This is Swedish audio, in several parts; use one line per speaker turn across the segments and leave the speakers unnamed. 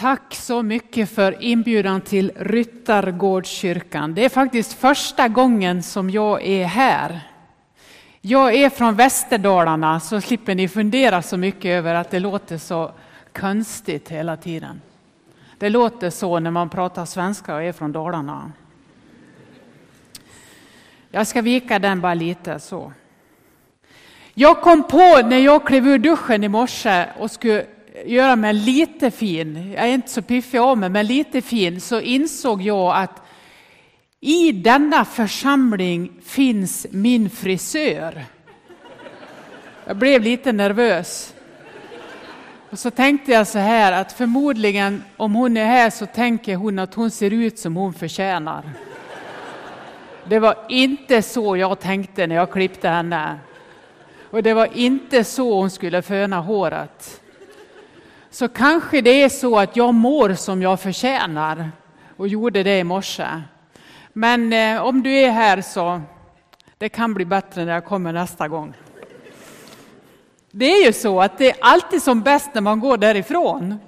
Tack så mycket för inbjudan till Ryttargårdskyrkan. Det är faktiskt första gången som jag är här. Jag är från Västerdalarna så slipper ni fundera så mycket över att det låter så konstigt hela tiden. Det låter så när man pratar svenska och är från Dalarna. Jag ska vika den bara lite så. Jag kom på när jag klev ur duschen i morse och skulle göra mig lite fin, jag är inte så piffig av mig, men lite fin, så insåg jag att i denna församling finns min frisör. Jag blev lite nervös. Och så tänkte jag så här att förmodligen om hon är här så tänker hon att hon ser ut som hon förtjänar. Det var inte så jag tänkte när jag klippte henne. Och det var inte så hon skulle föna håret. Så kanske det är så att jag mår som jag förtjänar och gjorde det i morse. Men eh, om du är här så det kan bli bättre när jag kommer nästa gång. Det är ju så att det är alltid som bäst när man går därifrån.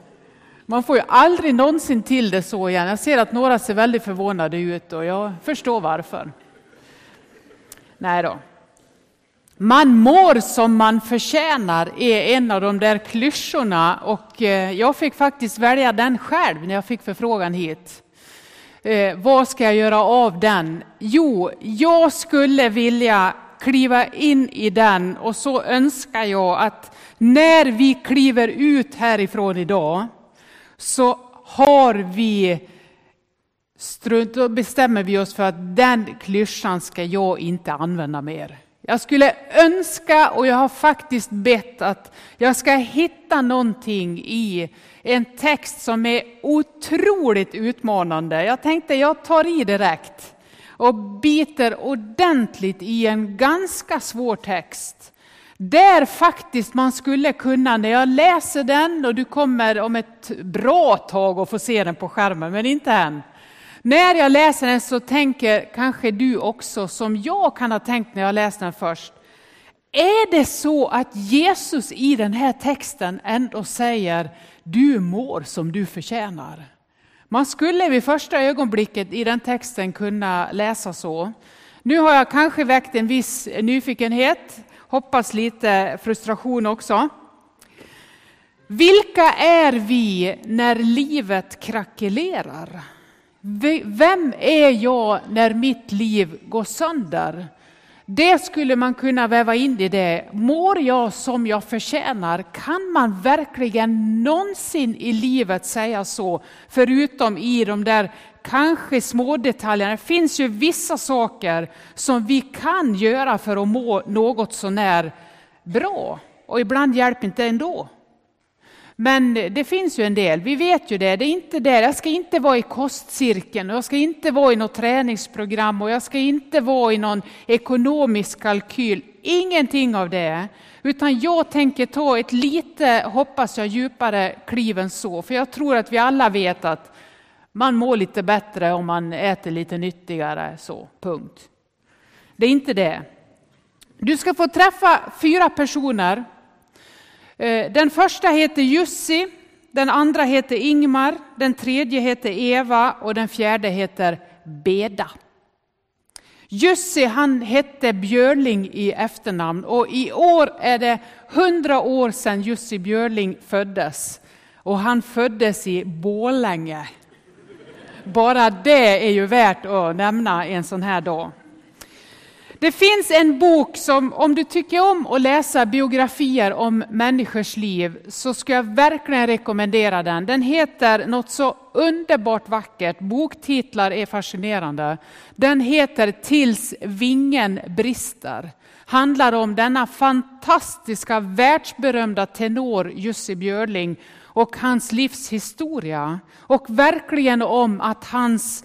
Man får ju aldrig någonsin till det så igen. Jag ser att några ser väldigt förvånade ut och jag förstår varför. Nej då. Man mår som man förtjänar är en av de där klyschorna och eh, jag fick faktiskt välja den själv när jag fick förfrågan hit. Eh, vad ska jag göra av den? Jo, jag skulle vilja kliva in i den och så önskar jag att när vi kliver ut härifrån idag så har vi strunt, då bestämmer vi oss för att den klyschan ska jag inte använda mer. Jag skulle önska, och jag har faktiskt bett att jag ska hitta någonting i en text som är otroligt utmanande. Jag tänkte jag tar i direkt och biter ordentligt i en ganska svår text. Där faktiskt man skulle kunna, när jag läser den, och du kommer om ett bra tag att få se den på skärmen, men inte än. När jag läser den så tänker kanske du också som jag kan ha tänkt när jag läste den först. Är det så att Jesus i den här texten ändå säger du mår som du förtjänar? Man skulle vid första ögonblicket i den texten kunna läsa så. Nu har jag kanske väckt en viss nyfikenhet, hoppas lite frustration också. Vilka är vi när livet krackelerar? Vem är jag när mitt liv går sönder? Det skulle man kunna väva in i det. Mår jag som jag förtjänar? Kan man verkligen någonsin i livet säga så? Förutom i de där kanske små detaljerna. Det finns ju vissa saker som vi kan göra för att må något sånär bra. Och ibland hjälper inte ändå. Men det finns ju en del, vi vet ju det. Det är inte det. Jag ska inte vara i kostcirkeln och jag ska inte vara i något träningsprogram och jag ska inte vara i någon ekonomisk kalkyl. Ingenting av det. Utan jag tänker ta ett lite, hoppas jag, djupare kliv än så. För jag tror att vi alla vet att man mår lite bättre om man äter lite nyttigare. Så, punkt. Det är inte det. Du ska få träffa fyra personer Eh, den första heter Jussi, den andra heter Ingmar, den tredje heter Eva och den fjärde heter Beda. Jussi han hette Björling i efternamn och i år är det hundra år sedan Jussi Björling föddes. Och han föddes i Bålänge. Bara det är ju värt att nämna en sån här dag. Det finns en bok som, om du tycker om att läsa biografier om människors liv, så ska jag verkligen rekommendera den. Den heter något så underbart vackert, boktitlar är fascinerande. Den heter Tills vingen brister. Handlar om denna fantastiska, världsberömda tenor Jussi Björling och hans livshistoria. Och verkligen om att hans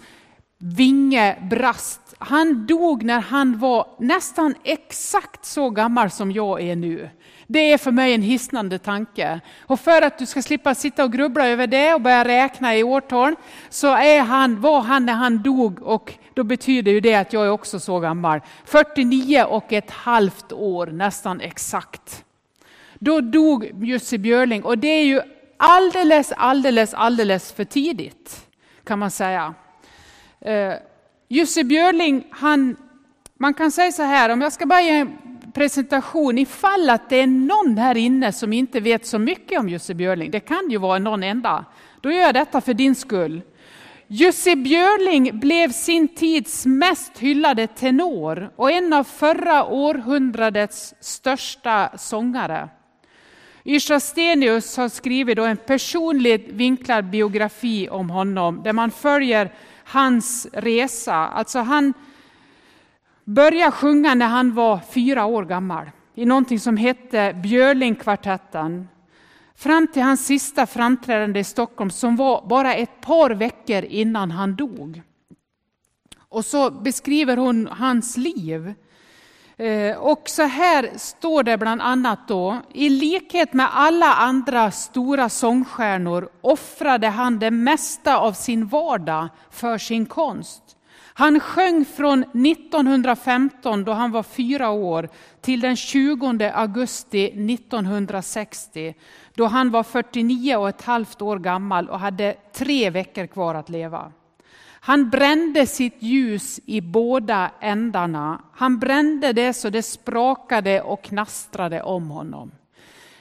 vinge brast han dog när han var nästan exakt så gammal som jag är nu. Det är för mig en hisnande tanke. Och för att du ska slippa sitta och grubbla över det och börja räkna i årtal, så är han, var han när han dog och då betyder ju det att jag är också så gammal. 49 och ett halvt år, nästan exakt. Då dog Jussi Björling och det är ju alldeles, alldeles, alldeles för tidigt kan man säga. Eh, Jussi Björling, han, man kan säga så här, om jag ska bara ge en presentation, ifall att det är någon här inne som inte vet så mycket om Jussi Björling, det kan ju vara någon enda, då gör jag detta för din skull. Jussi Björling blev sin tids mest hyllade tenor och en av förra århundradets största sångare. Yrsa Stenius har skrivit en personligt vinklad biografi om honom där man följer hans resa. Alltså han började sjunga när han var fyra år gammal i någonting som hette Björlingkvartetten. Fram till hans sista framträdande i Stockholm som var bara ett par veckor innan han dog. Och så beskriver hon hans liv. Eh, och så här står det bland annat då, i likhet med alla andra stora sångstjärnor offrade han det mesta av sin vardag för sin konst. Han sjöng från 1915 då han var fyra år till den 20 augusti 1960 då han var 49 och ett halvt år gammal och hade tre veckor kvar att leva. Han brände sitt ljus i båda ändarna. Han brände det så det sprakade och knastrade om honom.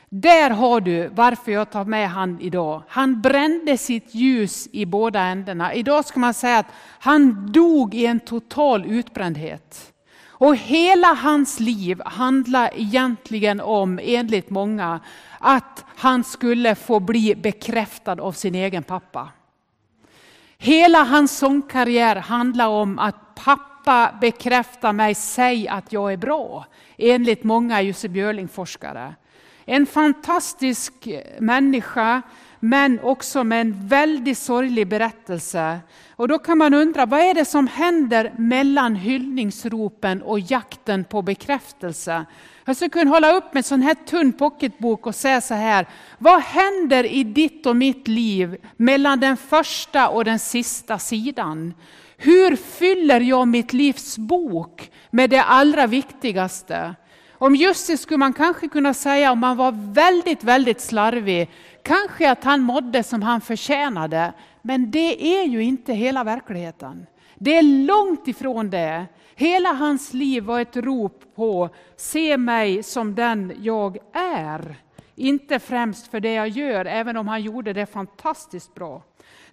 Där har du varför jag tar med han idag. Han brände sitt ljus i båda ändarna. Idag ska man säga att han dog i en total utbrändhet. Och hela hans liv handlar egentligen om, enligt många, att han skulle få bli bekräftad av sin egen pappa. Hela hans sångkarriär handlar om att pappa bekräftar mig, säg att jag är bra. Enligt många Jussi Björling-forskare. En fantastisk eh, människa, men också med en väldigt sorglig berättelse. Och då kan man undra, vad är det som händer mellan hyllningsropen och jakten på bekräftelse? Jag skulle kunna hålla upp med en sån här tunn pocketbok och säga så här, vad händer i ditt och mitt liv mellan den första och den sista sidan? Hur fyller jag mitt livs bok med det allra viktigaste? Om Jussi skulle man kanske kunna säga, om man var väldigt, väldigt slarvig, kanske att han mådde som han förtjänade. Men det är ju inte hela verkligheten. Det är långt ifrån det. Hela hans liv var ett rop på, se mig som den jag är. Inte främst för det jag gör, även om han gjorde det fantastiskt bra.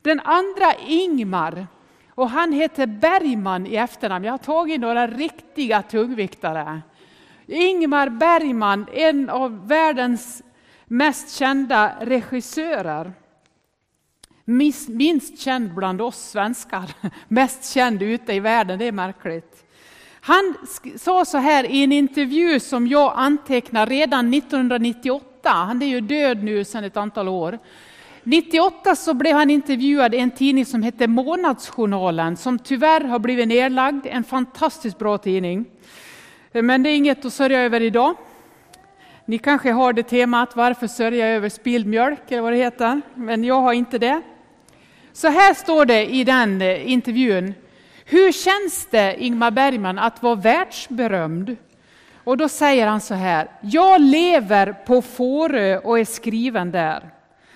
Den andra Ingmar, och han heter Bergman i efternamn. Jag har tagit några riktiga tungviktare. Ingmar Bergman, en av världens mest kända regissörer. Minst känd bland oss svenskar, mest känd ute i världen, det är märkligt. Han sa så här i en intervju som jag antecknade redan 1998, han är ju död nu sedan ett antal år. 98 så blev han intervjuad i en tidning som hette Månadsjournalen som tyvärr har blivit nedlagd, en fantastiskt bra tidning. Men det är inget att sörja över idag. Ni kanske har det temat, varför sörja över spilld mjölk eller vad det heter, men jag har inte det. Så här står det i den eh, intervjun. Hur känns det, Ingmar Bergman, att vara världsberömd? Och då säger han så här, jag lever på Fårö och är skriven där.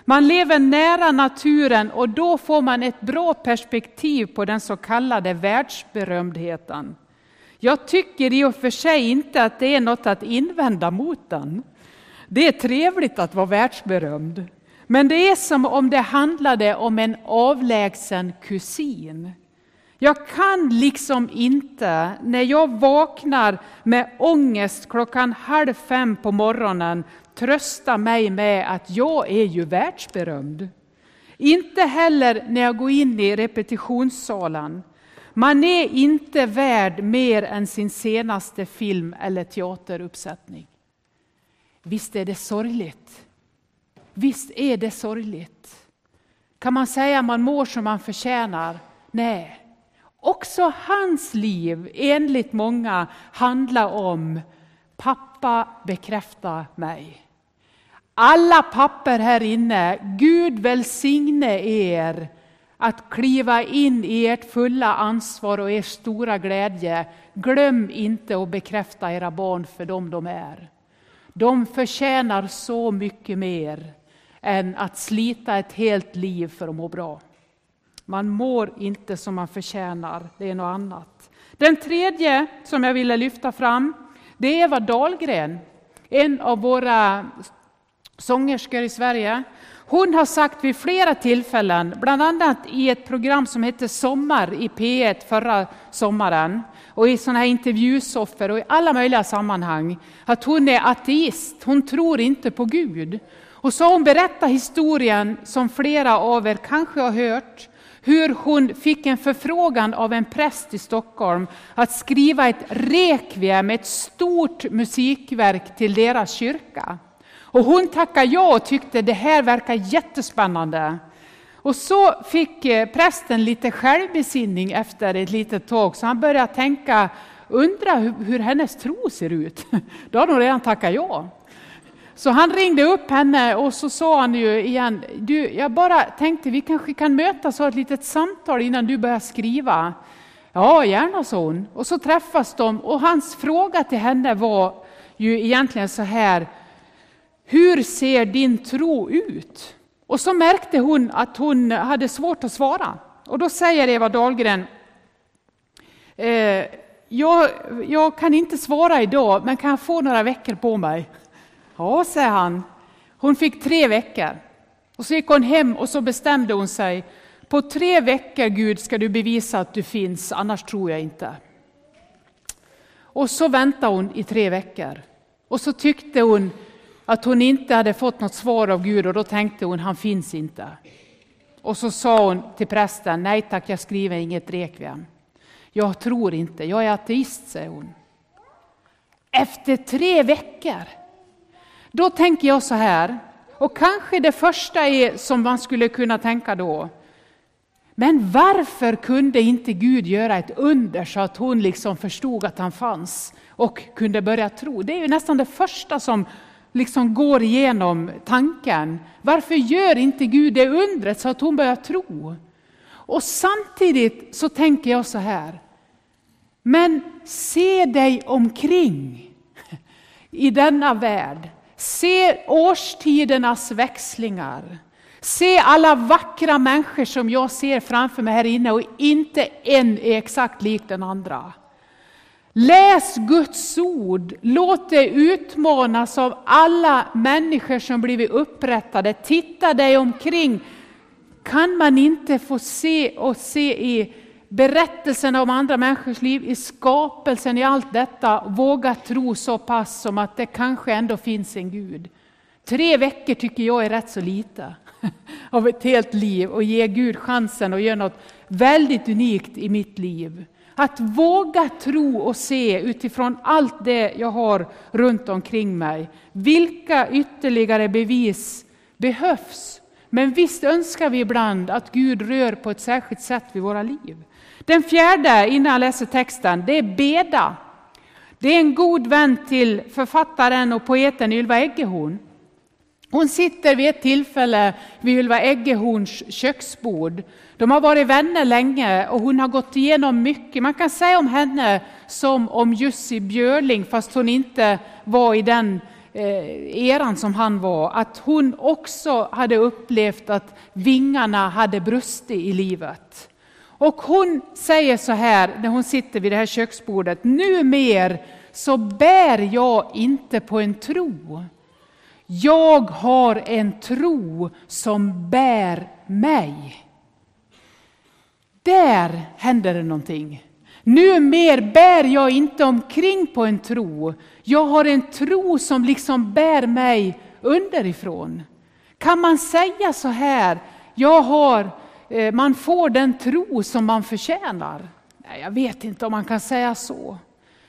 Man lever nära naturen och då får man ett bra perspektiv på den så kallade världsberömdheten. Jag tycker i och för sig inte att det är något att invända mot den. Det är trevligt att vara världsberömd. Men det är som om det handlade om en avlägsen kusin. Jag kan liksom inte, när jag vaknar med ångest klockan halv fem på morgonen, trösta mig med att jag är ju världsberömd. Inte heller när jag går in i repetitionssalen. Man är inte värd mer än sin senaste film eller teateruppsättning. Visst är det sorgligt? Visst är det sorgligt? Kan man säga att man mår som man förtjänar? Nej. Också hans liv, enligt många, handlar om pappa bekräfta mig. Alla papper här inne, Gud välsigne er att kliva in i ert fulla ansvar och er stora glädje. Glöm inte att bekräfta era barn för dem de är. De förtjänar så mycket mer än att slita ett helt liv för att må bra. Man mår inte som man förtjänar, det är något annat. Den tredje som jag ville lyfta fram, det är Eva Dahlgren, en av våra sångerskor i Sverige. Hon har sagt vid flera tillfällen, bland annat i ett program som hette Sommar i P1 förra sommaren och i sådana här intervjusoffer och i alla möjliga sammanhang, att hon är ateist. Hon tror inte på Gud. Och så har hon berättat historien som flera av er kanske har hört, hur hon fick en förfrågan av en präst i Stockholm att skriva ett rekviem, ett stort musikverk till deras kyrka. Och hon tackade ja och tyckte det här verkar jättespännande. Och så fick eh, prästen lite självbesinning efter ett litet tag, så han började tänka, undra hur hennes tro ser ut. Då hade hon redan tackat ja. Så han ringde upp henne och så sa han ju igen, du, jag bara tänkte vi kanske kan mötas och ha ett litet samtal innan du börjar skriva. Ja, gärna, sa hon. Och så träffas de och hans fråga till henne var ju egentligen så här, hur ser din tro ut? Och så märkte hon att hon hade svårt att svara. Och då säger Eva Dahlgren, eh, jag, jag kan inte svara idag, men kan jag få några veckor på mig? Ja, säger han. Hon fick tre veckor. Och så gick hon hem och så bestämde hon sig. På tre veckor, Gud, ska du bevisa att du finns, annars tror jag inte. Och så väntade hon i tre veckor. Och så tyckte hon att hon inte hade fått något svar av Gud och då tänkte hon, han finns inte. Och så sa hon till prästen, nej tack, jag skriver inget rekviem. Jag tror inte, jag är ateist, säger hon. Efter tre veckor då tänker jag så här, och kanske det första är som man skulle kunna tänka då. Men varför kunde inte Gud göra ett under så att hon liksom förstod att han fanns och kunde börja tro? Det är ju nästan det första som liksom går igenom tanken. Varför gör inte Gud det undret så att hon börjar tro? Och samtidigt så tänker jag så här. Men se dig omkring i denna värld. Se årstidernas växlingar. Se alla vackra människor som jag ser framför mig här inne och inte en är exakt lik den andra. Läs Guds ord, låt dig utmanas av alla människor som blivit upprättade. Titta dig omkring. Kan man inte få se och se i berättelsen om andra människors liv, i skapelsen, i allt detta, våga tro så pass som att det kanske ändå finns en Gud. Tre veckor tycker jag är rätt så lite av ett helt liv och ge Gud chansen att göra något väldigt unikt i mitt liv. Att våga tro och se utifrån allt det jag har runt omkring mig. Vilka ytterligare bevis behövs? Men visst önskar vi ibland att Gud rör på ett särskilt sätt vid våra liv. Den fjärde, innan jag läser texten, det är beda. Det är en god vän till författaren och poeten Ylva Eggehorn. Hon sitter vid ett tillfälle vid Ylva Eggehorns köksbord. De har varit vänner länge och hon har gått igenom mycket. Man kan säga om henne som om Jussi Björling, fast hon inte var i den eh, eran som han var. Att hon också hade upplevt att vingarna hade brustit i livet. Och hon säger så här när hon sitter vid det här köksbordet. Numer så bär jag inte på en tro. Jag har en tro som bär mig. Där händer det någonting. Numer bär jag inte omkring på en tro. Jag har en tro som liksom bär mig underifrån. Kan man säga så här, jag har eh, man får den tro som man förtjänar. Nej, jag vet inte om man kan säga så.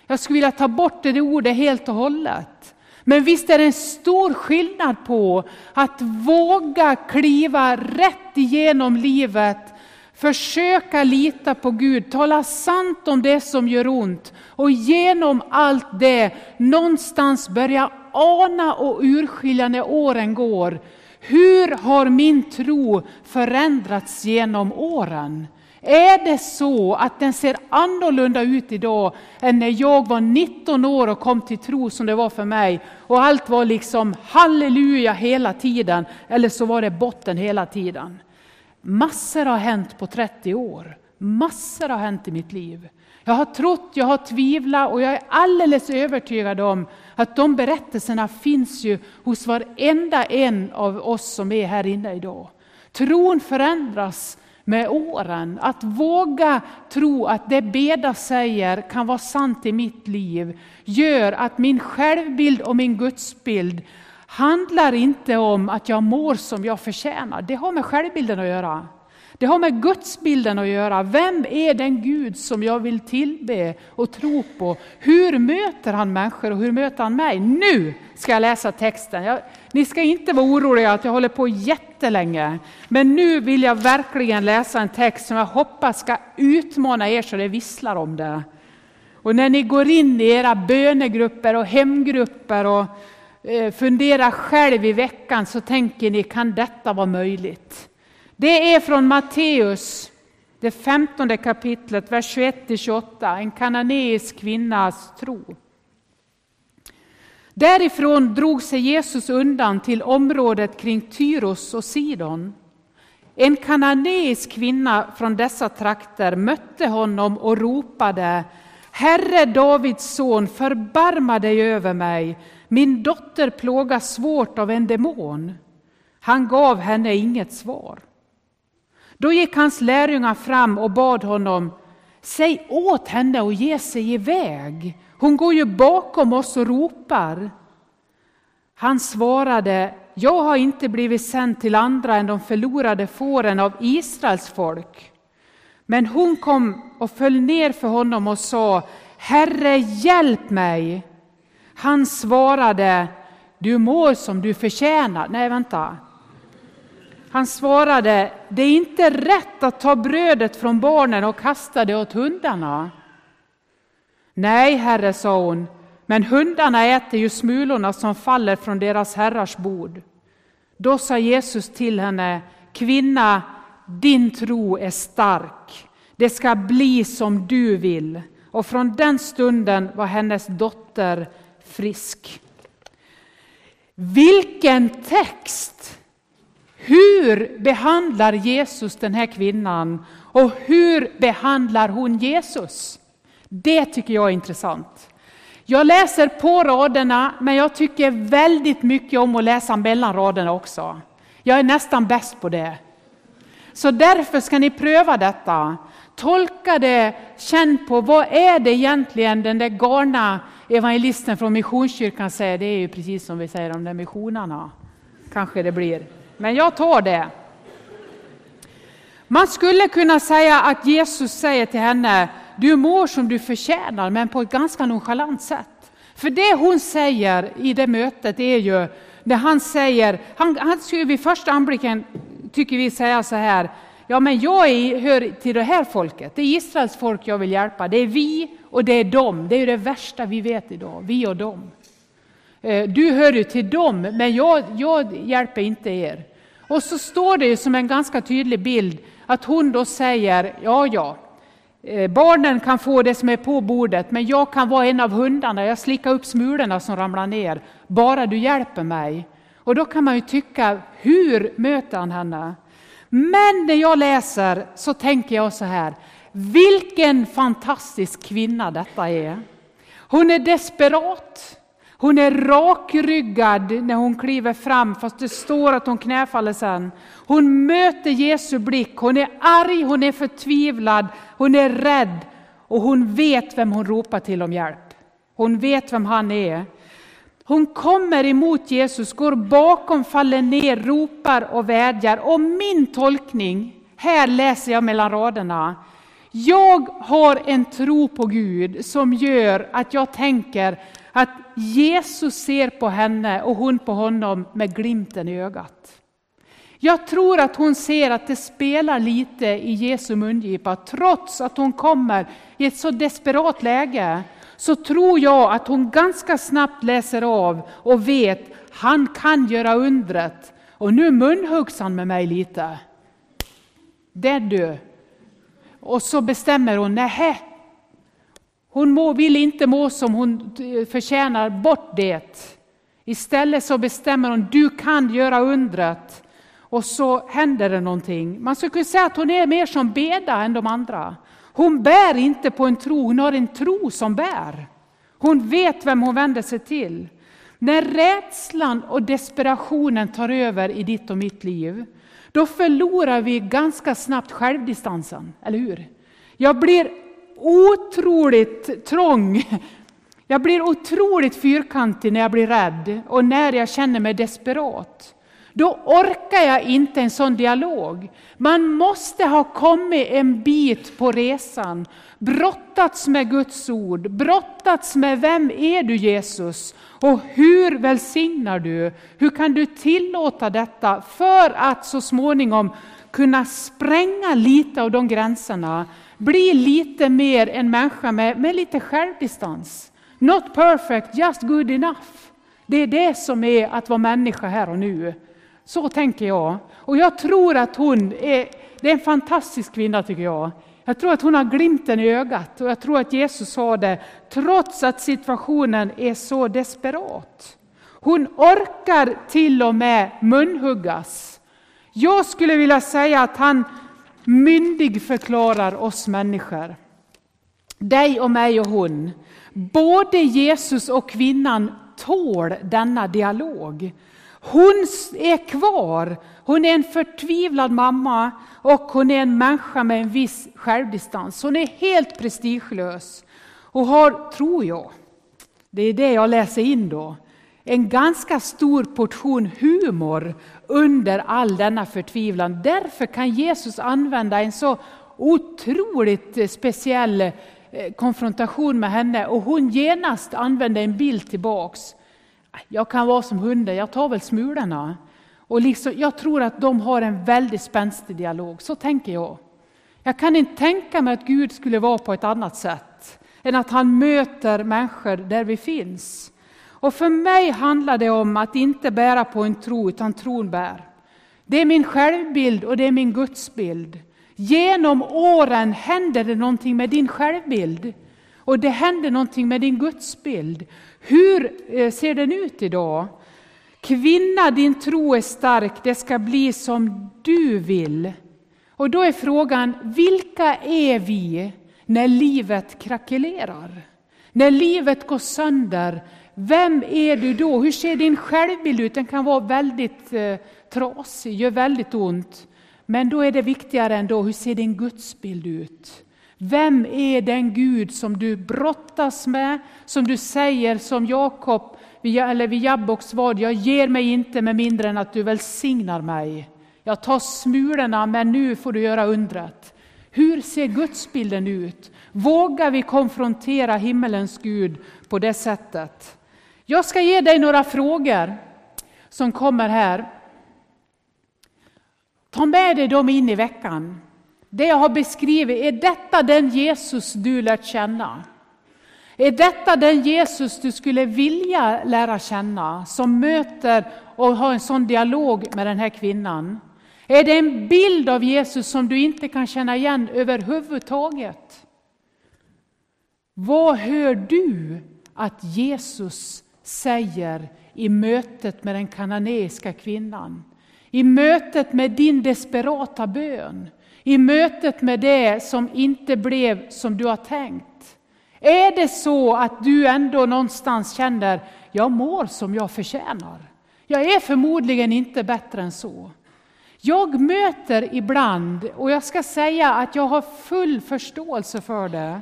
Jag skulle vilja ta bort det ordet helt och hållet. Men visst är det en stor skillnad på att våga kliva rätt igenom livet, försöka lita på Gud, tala sant om det som gör ont och genom allt det någonstans börja ana och urskilja när åren går hur har min tro förändrats genom åren? Är det så att den ser annorlunda ut idag än när jag var 19 år och kom till tro som det var för mig och allt var liksom halleluja hela tiden eller så var det botten hela tiden. Massor har hänt på 30 år. Massor har hänt i mitt liv. Jag har trott, jag har tvivlat och jag är alldeles övertygad om att de berättelserna finns ju hos varenda en av oss som är här inne idag. Tron förändras med åren. Att våga tro att det Beda säger kan vara sant i mitt liv gör att min självbild och min gudsbild handlar inte om att jag mår som jag förtjänar. Det har med självbilden att göra. Det har med gudsbilden att göra. Vem är den Gud som jag vill tillbe och tro på? Hur möter han människor och hur möter han mig? Nu ska jag läsa texten. Jag, ni ska inte vara oroliga att jag håller på jättelänge. Men nu vill jag verkligen läsa en text som jag hoppas ska utmana er så det visslar om det. Och när ni går in i era bönegrupper och hemgrupper och eh, funderar själv i veckan så tänker ni, kan detta vara möjligt? Det är från Matteus, det femtonde kapitlet, vers 21-28, en kananeisk kvinnas tro. Därifrån drog sig Jesus undan till området kring Tyros och Sidon. En kananeisk kvinna från dessa trakter mötte honom och ropade Herre Davids son, förbarma dig över mig. Min dotter plågas svårt av en demon. Han gav henne inget svar. Då gick hans lärjungar fram och bad honom, säg åt henne att ge sig iväg. Hon går ju bakom oss och ropar. Han svarade, jag har inte blivit sänd till andra än de förlorade fåren av Israels folk. Men hon kom och föll ner för honom och sa, Herre hjälp mig. Han svarade, du mår som du förtjänar. Nej, vänta. Han svarade, det är inte rätt att ta brödet från barnen och kasta det åt hundarna. Nej, herre, sa hon, men hundarna äter ju smulorna som faller från deras herrars bord. Då sa Jesus till henne, kvinna, din tro är stark. Det ska bli som du vill. Och från den stunden var hennes dotter frisk. Vilken text! Hur behandlar Jesus den här kvinnan och hur behandlar hon Jesus? Det tycker jag är intressant. Jag läser på raderna, men jag tycker väldigt mycket om att läsa mellan raderna också. Jag är nästan bäst på det. Så därför ska ni pröva detta. Tolka det, känn på vad är det egentligen den där galna evangelisten från Missionskyrkan säger. Det är ju precis som vi säger om de missionarna. Kanske det blir. Men jag tar det. Man skulle kunna säga att Jesus säger till henne, du mår som du förtjänar, men på ett ganska nonchalant sätt. För det hon säger i det mötet är ju, när han säger, han, han skulle vid första anblicken, tycker vi, säga så här, ja men jag är, hör till det här folket, det är Israels folk jag vill hjälpa, det är vi och det är dem, det är det värsta vi vet idag, vi och dem. Eh, du hör ju till dem, men jag, jag hjälper inte er. Och så står det ju som en ganska tydlig bild att hon då säger, ja ja, Eh, barnen kan få det som är på bordet, men jag kan vara en av hundarna, jag slickar upp smulorna som ramlar ner, bara du hjälper mig. Och då kan man ju tycka, hur möter han henne? Men när jag läser så tänker jag så här, vilken fantastisk kvinna detta är. Hon är desperat. Hon är rakryggad när hon kliver fram, fast det står att hon knäfaller sen. Hon möter Jesu blick, hon är arg, hon är förtvivlad, hon är rädd och hon vet vem hon ropar till om hjälp. Hon vet vem han är. Hon kommer emot Jesus, går bakom, faller ner, ropar och vädjar. Och min tolkning, här läser jag mellan raderna, jag har en tro på Gud som gör att jag tänker att Jesus ser på henne och hon på honom med glimten i ögat. Jag tror att hon ser att det spelar lite i Jesu mungipa. Trots att hon kommer i ett så desperat läge så tror jag att hon ganska snabbt läser av och vet han kan göra undret. Och nu munhuggs han med mig lite. Det du. och så bestämmer hon, nej, hon må, vill inte må som hon eh, förtjänar, bort det. Istället så bestämmer hon, du kan göra undret. Och så händer det någonting. Man skulle kunna säga att hon är mer som Beda än de andra. Hon bär inte på en tro, hon har en tro som bär. Hon vet vem hon vänder sig till. När rädslan och desperationen tar över i ditt och mitt liv, då förlorar vi ganska snabbt självdistansen, eller hur? Jag blir otroligt trång. Jag blir otroligt fyrkantig när jag blir rädd och när jag känner mig desperat. Då orkar jag inte en sån dialog. Man måste ha kommit en bit på resan, brottats med Guds ord, brottats med vem är du Jesus och hur välsignar du? Hur kan du tillåta detta för att så småningom kunna spränga lite av de gränserna, bli lite mer en människa med, med lite självdistans. Not perfect, just good enough. Det är det som är att vara människa här och nu. Så tänker jag. Och jag tror att hon är, det är en fantastisk kvinna tycker jag. Jag tror att hon har glimten i ögat och jag tror att Jesus sa det trots att situationen är så desperat. Hon orkar till och med munhuggas. Jag skulle vilja säga att han myndig förklarar oss människor. Dig och mig och hon. Både Jesus och kvinnan tål denna dialog. Hon är kvar. Hon är en förtvivlad mamma och hon är en människa med en viss självdistans. Hon är helt prestigelös och har, tror jag, det är det jag läser in då, en ganska stor portion humor under all denna förtvivlan. Därför kan Jesus använda en så otroligt eh, speciell eh, konfrontation med henne och hon genast använder en bild tillbaks. Jag kan vara som hunden, jag tar väl smulorna. Och liksom, jag tror att de har en väldigt spänstig dialog, så tänker jag. Jag kan inte tänka mig att Gud skulle vara på ett annat sätt än att han möter människor där vi finns. Och för mig handlar det om att inte bära på en tro, utan tron bär. Det är min självbild och det är min gudsbild. Genom åren händer det någonting med din självbild och det händer någonting med din gudsbild. Hur eh, ser den ut idag? Kvinna, din tro är stark, det ska bli som du vill. Och då är frågan, vilka är vi när livet krackelerar? När livet går sönder, vem är du då? Hur ser din självbild ut? Den kan vara väldigt eh, trasig, gör väldigt ont. Men då är det viktigare ändå, hur ser din gudsbild ut? Vem är den Gud som du brottas med, som du säger som Jakob eller vid Jabboks vad, jag ger mig inte med mindre än att du välsignar mig. Jag tar smulorna, men nu får du göra undret. Hur ser gudsbilden ut? Vågar vi konfrontera himmelens Gud på det sättet? Jag ska ge dig några frågor som kommer här. Ta med dig dem in i veckan. Det jag har beskrivit, är detta den Jesus du lärt känna? Är detta den Jesus du skulle vilja lära känna, som möter och har en sån dialog med den här kvinnan? Är det en bild av Jesus som du inte kan känna igen överhuvudtaget? Vad hör du att Jesus säger i mötet med den kananeiska kvinnan? I mötet med din desperata bön? I mötet med det som inte blev som du har tänkt? Är det så att du ändå någonstans känner, jag mår som jag förtjänar. Jag är förmodligen inte bättre än så. Jag möter ibland, och jag ska säga att jag har full förståelse för det,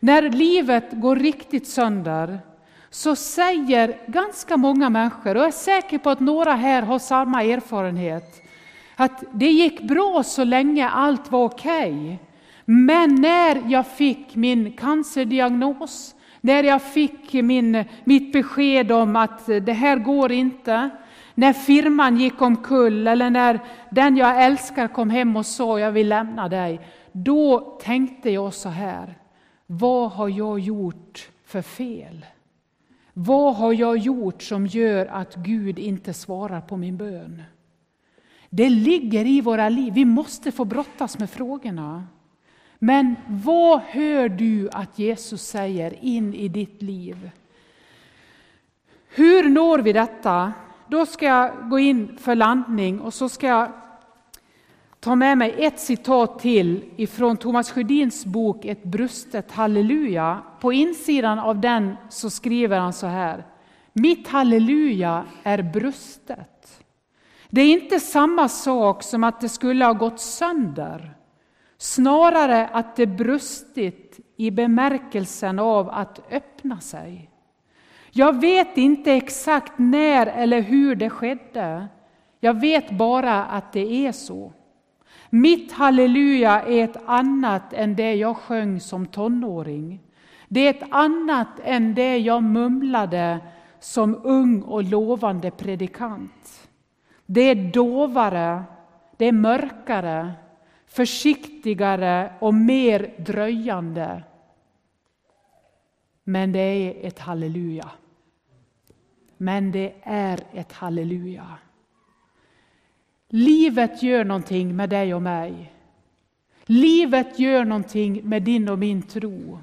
när livet går riktigt sönder, så säger ganska många människor, och jag är säker på att några här har samma erfarenhet, att det gick bra så länge allt var okej. Okay. Men när jag fick min cancerdiagnos, när jag fick min, mitt besked om att det här går inte, när firman gick omkull eller när den jag älskar kom hem och sa jag vill lämna dig, då tänkte jag så här, vad har jag gjort för fel? Vad har jag gjort som gör att Gud inte svarar på min bön? Det ligger i våra liv, vi måste få brottas med frågorna. Men vad hör du att Jesus säger in i ditt liv? Hur når vi detta? Då ska jag gå in för landning och så ska jag ta med mig ett citat till ifrån Thomas Sjödins bok Ett brustet halleluja. På insidan av den så skriver han så här. Mitt halleluja är brustet. Det är inte samma sak som att det skulle ha gått sönder. Snarare att det brustit i bemärkelsen av att öppna sig. Jag vet inte exakt när eller hur det skedde. Jag vet bara att det är så. Mitt halleluja är ett annat än det jag sjöng som tonåring. Det är ett annat än det jag mumlade som ung och lovande predikant. Det är dovare, det är mörkare, försiktigare och mer dröjande. Men det är ett halleluja. Men det är ett halleluja. Livet gör någonting med dig och mig. Livet gör någonting med din och min tro.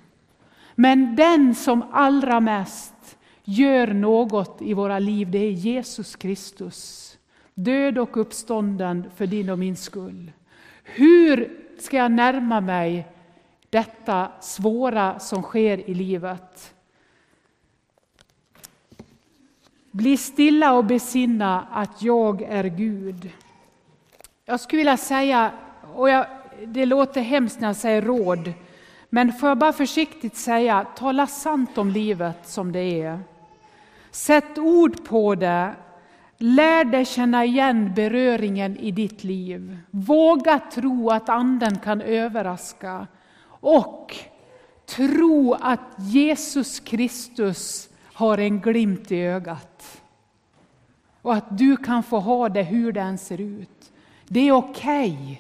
Men den som allra mest gör något i våra liv, det är Jesus Kristus. Död och uppstånden för din och min skull. Hur ska jag närma mig detta svåra som sker i livet? Bli stilla och besinna att jag är Gud. Jag skulle vilja säga, och jag, det låter hemskt när jag säger råd, men får jag bara försiktigt säga, tala sant om livet som det är. Sätt ord på det. Lär dig känna igen beröringen i ditt liv. Våga tro att Anden kan överraska. Och tro att Jesus Kristus har en glimt i ögat. Och att du kan få ha det hur den ser ut. Det är okej. Okay.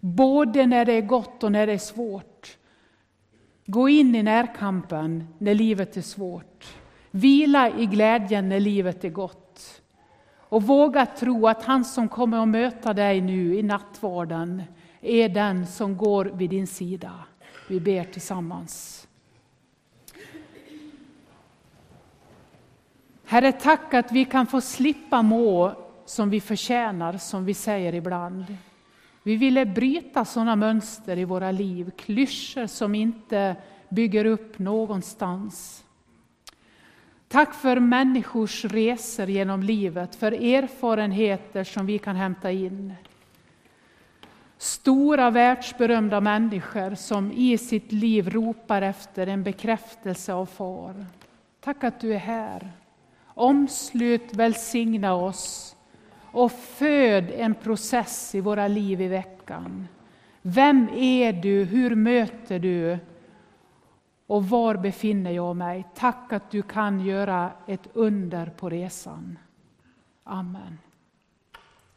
Både när det är gott och när det är svårt. Gå in i närkampen när livet är svårt. Vila i glädjen när livet är gott. Och våga tro att han som kommer att möta dig nu i nattvarden är den som går vid din sida. Vi ber tillsammans. Herre, tack att vi kan få slippa må som vi förtjänar, som vi säger ibland. Vi ville bryta sådana mönster i våra liv, klyschor som inte bygger upp någonstans. Tack för människors resor genom livet, för erfarenheter som vi kan hämta in. Stora världsberömda människor som i sitt liv ropar efter en bekräftelse av far. Tack att du är här. Omslut, välsigna oss och föd en process i våra liv i veckan. Vem är du? Hur möter du? Och var befinner jag mig? Tack att du kan göra ett under på resan. Amen.